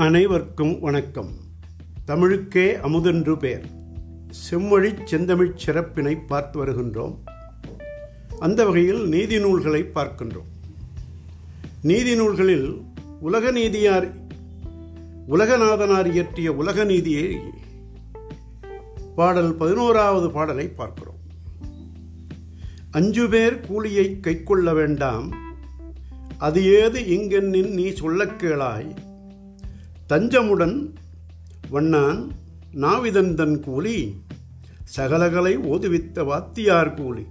அனைவருக்கும் வணக்கம். தமிழுக்கே அமுதென்று பேர் செம்மொழி செந்தமிழ் சிறப்பினை பார்த்து வருகின்றோம். அந்த வகையில் நீதி நூல்களை பார்க்கின்றோம். நீதி நூல்களில் உலக நீதியார் உலகநாதனார் இயற்றிய உலக நீதியை பாடல் பதினோராவது பாடலை பார்க்கிறோம். அஞ்சு பேர் கூலியை கைக்கொள்ள வேண்டாம். அது ஏது இங்கென்னின் நீ சொல்லக் கேளாய். தஞ்சமுடன் வண்ணான் நாவிதந்தன் கூலி சகலகலை ஓதுவித்த வாத்தியார் கூலி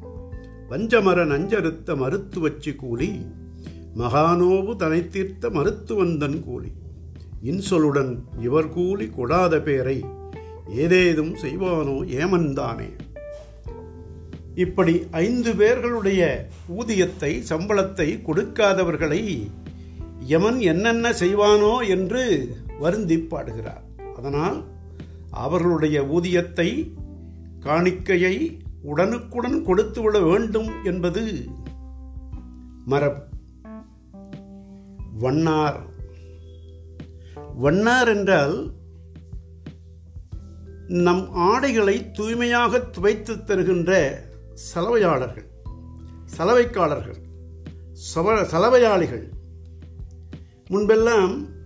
வஞ்சமர நஞ்சறுத்த மருத்துவச்சி கூலி மகானோவு தனைத்தீர்த்த மருத்துவந்தன் கூலி. இன்சொலுடன் இவர் கூலி கொடாத பேரை ஏதேதும் செய்வானோ ஏமன்தானே. இப்படி ஐந்து பேர்களுடைய ஊதியத்தை சம்பளத்தை கொடுக்காதவர்களை யமன் என்னென்ன செய்வானோ என்று வருந்தி பாடுகிறார் அதனால் அவர்களுடைய ஊதியத்தை காணிக்கையை உடனுக்குடன் கொடுத்துவிட வேண்டும் என்பது மரபு. வண்ணார். வண்ணார் என்றால் நம் ஆடைகளை தூய்மையாக துவைத்து தருகின்ற சலவையாளர்கள் சலவைக்காளர்கள் சவ சலவையாளிகள். முன்பெல்லாம்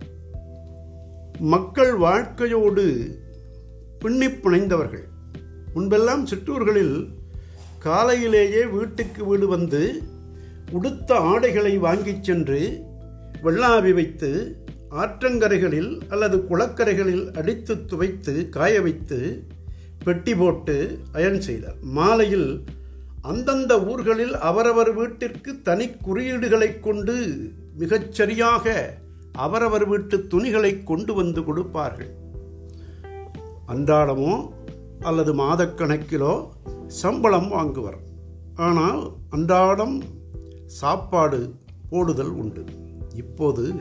மக்கள் வாழ்க்கையோடு பின்னி பிணைந்தவர்கள். முன்பெல்லாம் சிற்றூர்களில் காலையிலேயே வீட்டுக்கு வீடு வந்து உடுத்த ஆடைகளை வாங்கிச் சென்று வெள்ளாவி வைத்து ஆற்றங்கரைகளில் அல்லது குளக்கரைகளில் அடித்து துவைத்து காய வைத்து பெட்டி போட்டு அயன் செய்தார். மாலையில் அந்தந்த ஊர்களில் அவரவர் வீட்டிற்கு தனி குறியீடுகளை கொண்டு மிகச்சரியாக அவரவர் வீட்டு துணிகளை கொண்டு வந்து கொடுப்பார்கள். அன்றாடமோ அல்லது மாதக்கணக்கிலோ சம்பளம் வாங்குவர். ஆனால் அன்றாடம் சாப்பாடு போடுதல் உண்டு. இப்போது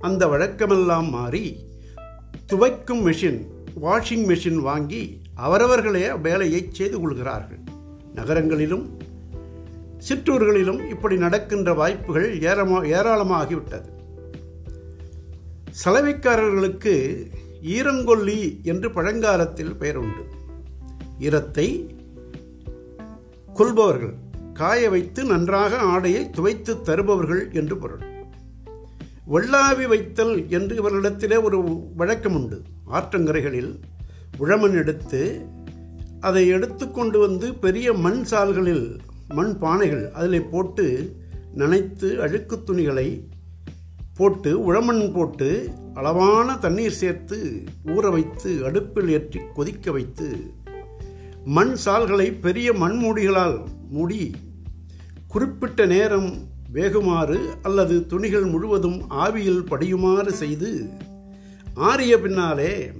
அந்த வழக்கமெல்லாம் மாறி துவைக்கும் மெஷின் வாஷிங் மெஷின் வாங்கி அவரவர்களே வேலையை செய்து கொள்கிறார்கள். நகரங்களிலும் சிற்றூர்களிலும் இப்படி நடக்கின்ற வாய்ப்புகள் ஏறமா ஏராளமாகிவிட்டது. சலவைக்காரர்களுக்கு ஈரங்கொல்லி என்று பழங்காலத்தில் பெயர் உண்டு. ஈரத்தை கொள்பவர்கள் காய வைத்து நன்றாக ஆடையை துவைத்து தருபவர்கள் என்று பொருள். வெள்ளாவி வைத்தல் என்று இவர்களிடத்திலே ஒரு வழக்கம் உண்டு. ஆற்றங்கரைகளில் உழமன் எடுத்து அதை எடுத்து கொண்டு வந்து பெரிய மண் சால்களில் மண் பானைகள் அதில் போட்டு நனைத்து அழுக்கு துணிகளை போட்டு உழமண் போட்டு அளவான தண்ணீர் சேர்த்து ஊற வைத்து அடுப்பில் ஏற்றி கொதிக்க வைத்து மண் சால்களை பெரிய மண்மூடிகளால் மூடி குறிப்பிட்ட நேரம் வேகுமாறு அல்லது துணிகள் முழுவதும் ஆவியில் படியுமாறு செய்து ஆறிய பின்னாலே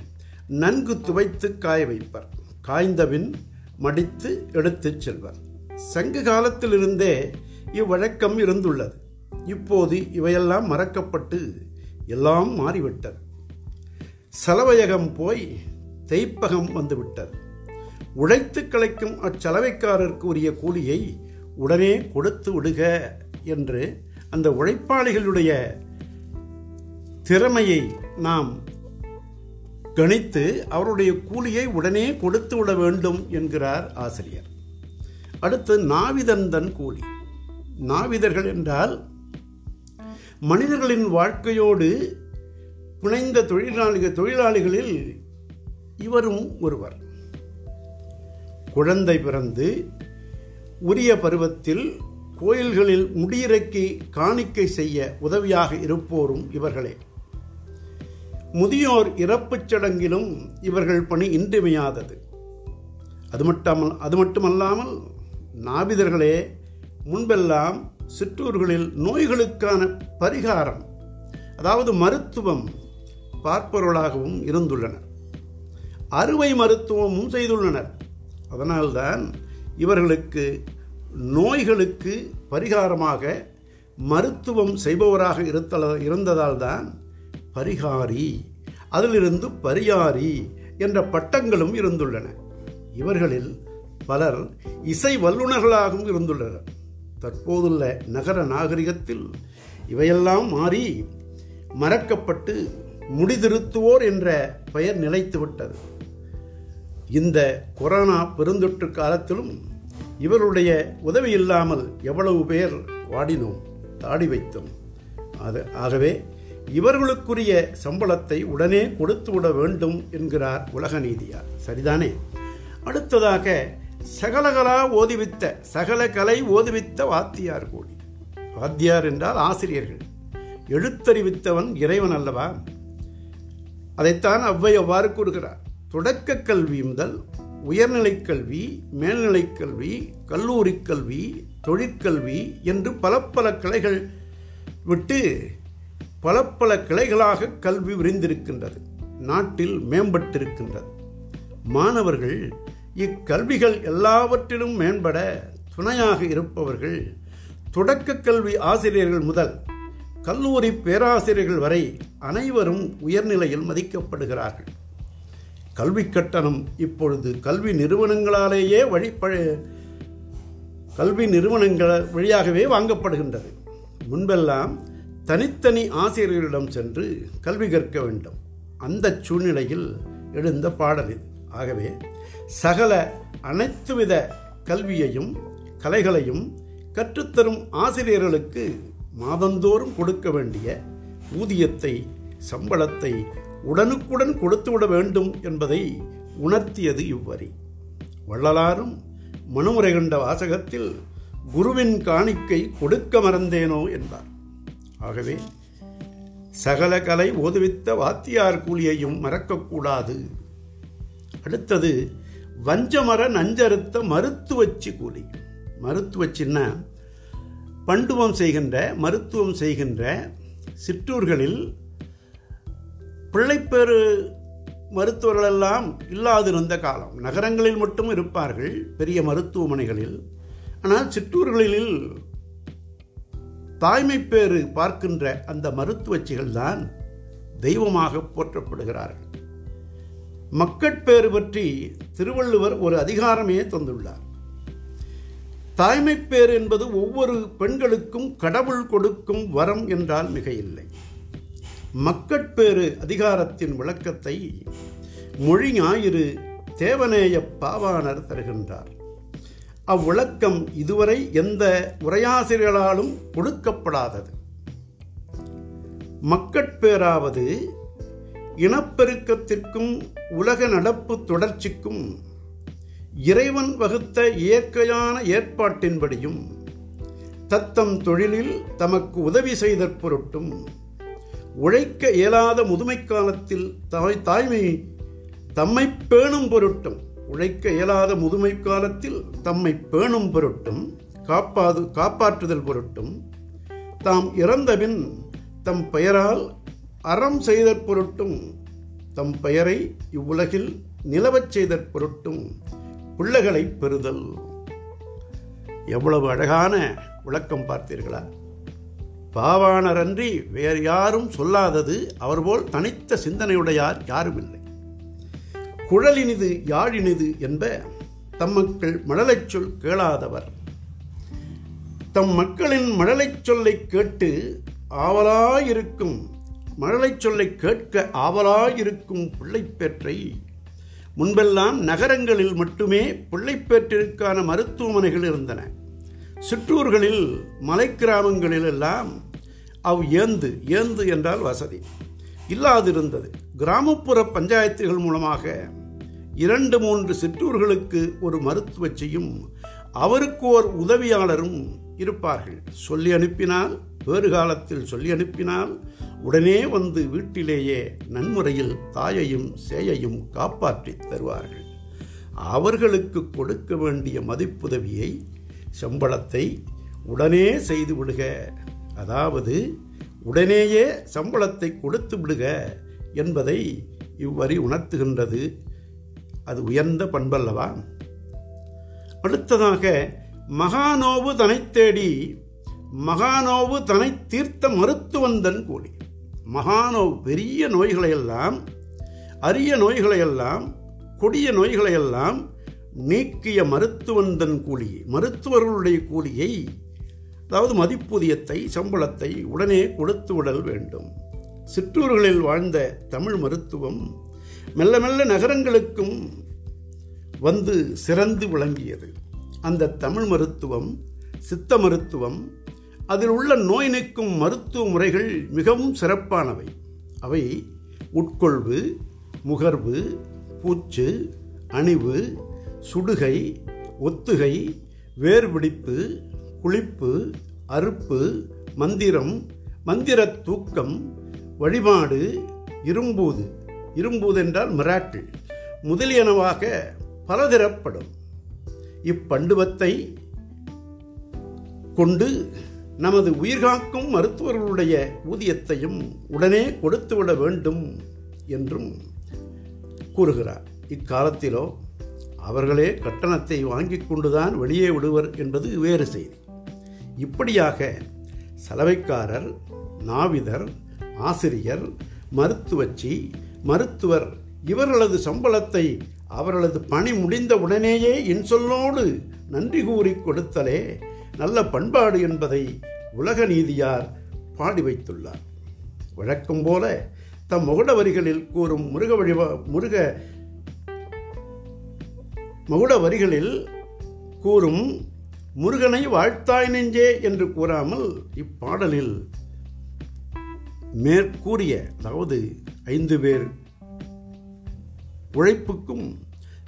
நன்கு துவைத்து காய வைப்பர். காய்ந்தபின் மடித்து எடுத்துச் செல்வர். சங்க காலத்திலிருந்தே இவ்வழக்கம் இருந்துள்ளது. இப்போது இவையெல்லாம் மறக்கப்பட்டு எல்லாம் மாறிவிட்டது. சலவையகம் போய் தெய்ப்பகம் வந்துவிட்டது. உழைத்து கலைக்கும் அச்சலவைக்காரருக்கு உரிய கூலியை உடனே கொடுத்து விடுக என்று அந்த உழைப்பாளிகளுடைய திறமையை நாம் கணித்து அவருடைய கூலியை உடனே கொடுத்து விட வேண்டும் என்கிறார் ஆசிரியர். அடுத்து நாவிதந்தன் கூலி. நாவிதர்கள் என்றால் மனிதர்களின் வாழ்க்கையோடு பிணைந்த தொழிலாளிகள் தொழிலாளிகளில் இவரும் ஒருவர். குழந்தை பிறந்து உரிய பருவத்தில் கோயில்களில் முடியிறக்கி காணிக்கை செய்ய உதவியாக இருப்போரும் இவர்களே. முதியோர் இறப்புச் சடங்கிலும் இவர்கள் பணி இன்றிமையாதது அது மட்டும் அது மட்டுமல்லாமல் நாபிதர்களே முன்பெல்லாம் சிற்றூர்களில் நோய்களுக்கான பரிகாரம் அதாவது மருத்துவம் பார்ப்பவர்களாகவும் இருந்துள்ளனர். அறுவை மருத்துவமும் செய்துள்ளனர். அதனால்தான் இவர்களுக்கு நோய்களுக்கு பரிகாரமாக மருத்துவம் செய்பவராக இருத்தல இருந்ததால் தான் பரிகாரி அதிலிருந்து பரியாரி என்ற பட்டங்களும் இருந்துள்ளன. இவர்களில் பலர் இசை வல்லுநர்களாகவும் இருந்துள்ளனர். தற்போதுள்ள நகர நாகரிகத்தில் இவையெல்லாம் மாறி மறக்கப்பட்டு முடிதிருத்துவோர் என்ற பெயர் நிலைத்துவிட்டது. இந்த கொரோனா பெருந்தொற்று காலத்திலும் இவருடைய உதவி இல்லாமல் எவ்வளவு பேர் வாடினோம் தாடி வைத்தோம். அது ஆகவே இவர்களுக்குரிய சம்பளத்தை உடனே கொடுத்து விட வேண்டும் என்கிறார் உலக நீதியார். சரிதானே? அடுத்ததாக சகலகலா ஓதுவித்த சகல கலை ஓதுவித்த வாத்தியார் கூடி. வாத்தியார் என்றால் ஆசிரியர்கள். எழுத்தறிவித்தவன் இறைவன் அல்லவா? அதைத்தான் அவ்வை அவ்வாறு கூறுகிறார். தொடக்க கல்வி முதல் உயர்நிலைக் கல்வி மேல்நிலைக் கல்வி கல்லூரிக் கல்வி தொழிற்கல்வி என்று பல பல கிளைகள் விட்டு பல பல கிளைகளாக கல்வி விரிந்திருக்கின்றது. நாட்டில் மேம்பட்டிருக்கின்றது. மாணவர்கள் இக்கல்விகள் எல்லாவற்றிலும் மேம்பட துணையாக இருப்பவர்கள் தொடக்க கல்வி ஆசிரியர்கள் முதல் கல்லூரி பேராசிரியர்கள் வரை அனைவரும் உயர்நிலையில் மதிக்கப்படுகிறார்கள். கல்வி கட்டணம் இப்பொழுது கல்வி நிறுவனங்களாலேயே வழிப கல்வி நிறுவனங்கள் வழியாகவே வாங்கப்படுகின்றது. முன்பெல்லாம் தனித்தனி ஆசிரியர்களிடம் சென்று கல்வி கற்க வேண்டும். அந்த சூழ்நிலையில் எழுந்த பாடல் இது. ஆகவே சகல அனைத்துவித கல்வியையும் கலைகளையும் கற்றுத்தரும் ஆசிரியர்களுக்கு மாதந்தோறும் கொடுக்க வேண்டிய ஊதியத்தை சம்பளத்தை உடனுக்குடன் கொடுத்துவிட வேண்டும் என்பதை உணர்த்தியது இவ்வரி. வள்ளலாரும் மனுமுறை கண்ட வாசகத்தில் குருவின் காணிக்கை கொடுக்க மறந்தேனோ என்பார். ஆகவே சகல கலை ஓதுவித்த வாத்தியார் கூலியையும் மறக்கக்கூடாது. அடுத்தது வஞ்சமர நஞ்சறுத்த மருத்துவச்சி கூலி. மருத்துவச்சின்னா பண்டுவம் செய்கின்ற மருத்துவம் செய்கின்ற சிற்றூர்களில் பிள்ளைப்பேறு மருத்துவர்களெல்லாம் இல்லாதிருந்த காலம். நகரங்களில் மட்டும் இருப்பார்கள் பெரிய மருத்துவமனைகளில். ஆனால் சிற்றூர்களில் தாய்மைப்பேறு பார்க்கின்ற அந்த மருத்துவச்சிகள் தான் தெய்வமாக போற்றப்படுகிறார்கள். மக்கட்பேறு பற்றி திருவள்ளுவர் ஒரு அதிகாரமே தந்துள்ளார். தாய்மைப்பேறு என்பது ஒவ்வொரு பெண்களுக்கும் கடவுள் கொடுக்கும் வரம் என்றால் மிக இல்லை மக்கட்பேறு அதிகாரத்தின் விளக்கத்தை மொழி ஞாயிறு தேவநேய பாவாணர் தருகின்றார். அவ்விளக்கம் இதுவரை எந்த உரையாசிரியர்களாலும் கொடுக்கப்படாதது. மக்கட்பேராவது இனப்பெருக்கத்திற்கும் உலக நடப்பு தொடர்ச்சிக்கும் இறைவன் வகுத்த இயற்கையான ஏற்பாட்டின்படியும் தத்தம் தொழிலில் தமக்கு உதவி செய்தற் பொருட்டும் உழைக்க இயலாத முதுமை காலத்தில் தாய் தாய்மை தம்மை பேணும் பொருட்டும் உழைக்க இயலாத முதுமை காலத்தில் தம்மை பேணும் பொருட்டும் காப்பாது காப்பாற்றுதல் பொருட்டும் தாம் இறந்தபின் தம் பெயரால் அறம் செய்தற் பொருட்டும் தம் பெயரை இவ்வுலகில் நிலவச் செய்தற் பொருட்டும் பிள்ளைகளை பெறுதல். எவ்வளவு அழகான விளக்கம் பார்த்தீர்களா? பாவாணரன்றி வேறு யாரும் சொல்லாதது அவர்போல் தனித்த சிந்தனையுடையார் யாரும் இல்லை குழலினிது யாழினிது என்ப தம் மக்கள் மழலைச் சொல் கேளாதவர். தம் மக்களின் மழலைச் சொல்லை கேட்டு ஆவலாயிருக்கும் மழலைச் சொல்லை கேட்க ஆவலாயிருக்கும் பிள்ளைப்பேற்றை. முன்பெல்லாம் நகரங்களில் மட்டுமே பிள்ளைப்பேற்றிற்கான மருத்துவமனைகள் இருந்தன. சிற்றூர்களில் மலை கிராமங்களில் எல்லாம் அவ் ஏந்து ஏந்து என்றால் வசதி. இல்லாதிருந்தது. கிராமப்புற பஞ்சாயத்துகள் மூலமாக இரண்டு மூன்று சிற்றூர்களுக்கு ஒரு மருத்துவச்சியும் அவருக்கு ஓர் உதவியாளரும் இருப்பார்கள். சொல்லி அனுப்பினால் வேறு காலத்தில் சொல்லி அனுப்பினால் உடனே வந்து வீட்டிலேயே நன்முறையில் தாயையும் சேயையும் காப்பாற்றி தருவார்கள். அவர்களுக்கு கொடுக்க வேண்டிய மதிப்புதவியை சம்பளத்தை உடனே செய்து விடுக. அதாவது உடனேயே சம்பளத்தை கொடுத்து விடுக என்பதை இவ்வரி உணர்த்துகின்றது. அது உயர்ந்த பண்பல்லவா? அடுத்ததாக மகானோவு தனை தேடி மகானோவு தனை தீர்த்த மருத்துவந்தன் கூலி. மகானோவு பெரிய நோய்களையெல்லாம் அரிய நோய்களையெல்லாம் கொடிய நோய்களையெல்லாம் நீக்கிய மருத்துவந்தன் கூலி. மருத்துவர்களுடைய கூலியை அதாவது மதிப்பூதியத்தை சம்பளத்தை உடனே கொடுத்து விடல் வேண்டும். சிற்றூர்களில் வாழ்ந்த தமிழ் மருத்துவம் மெல்ல மெல்ல நகரங்களுக்கும் வந்து சிறந்து விளங்கியது. அந்த தமிழ் மருத்துவம் சித்த மருத்துவம் அதில் உள்ள நோய் நீக்கும் மருத்துவ முறைகள் மிகவும் சிறப்பானவை. அவை உட்கொள்வு முகர்வு பூச்சு அணிவு சுடுகை ஒத்துகை வேர்பிடிப்பு குளிப்பு அறுப்பு மந்திரம் மந்திர தூக்கம் வழிபாடு இரும்பூது. இரும்பூது என்றால் மிராட்டில் முதலியனவாக பலதரப்படும். இப்பண்டுவத்தை கொண்டு நமது உயிர்காக்கும் மருத்துவர்களுடைய ஊதியத்தையும் உடனே கொடுத்துவிட வேண்டும் என்றும் கூறுகிறார். இக்காலத்திலோ அவர்களே கட்டணத்தை வாங்கி கொண்டுதான் வெளியே விடுவர் என்பது வேறு செய்தி. இப்படியாக சலவைக்காரர் நாவிதர் ஆசிரியர் மருத்துவச்சி மருத்துவர் இவர்களது சம்பளத்தை அவர்களது பணி முடிந்த உடனேயே இன்சொல்லோடு நன்றி கூறி கொடுத்தலே நல்ல பண்பாடு என்பதை உலக நீதியார் பாடி வைத்துள்ளார். வழக்கம் போல தம் முகுட வரிகளில் கூறும் முருக வழிபா முருக மகுட வரிகளில் கூறும் முருகனை வாழ்த்தாய் நெஞ்சே என்று கூறாமல் இப்பாடலில் மேற்கூறிய அதாவது ஐந்து பேர் உழைப்புக்கும்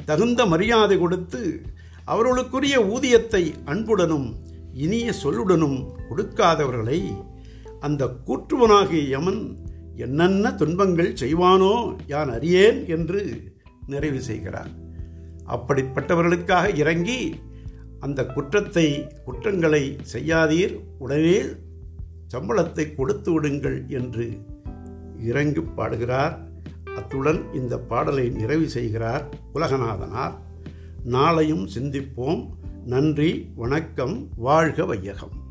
தகுந்த மரியாதை கொடுத்து அவர்களுக்குரிய ஊதியத்தை அன்புடனும் இனிய சொல்லுடனும் கொடுக்காதவர்களை அந்த கூற்றுவனாகிய யமன் என்னென்ன துன்பங்கள் செய்வானோ யான் அறியேன் என்று நிறைவு செய்கிறார். அப்படிப்பட்டவர்களுக்காக இறங்கி அந்த குற்றத்தை குற்றங்களை செய்யாதீர். உடனே சம்பளத்தை கொடுத்து விடுங்கள் என்று இறங்கி பாடுகிறார். அத்துடன் இந்த பாடலை நிறைவு செய்கிறார் உலகநாதனார் நாளையும் சிந்திப்போம். நன்றி வணக்கம் வாழ்க வையகம்.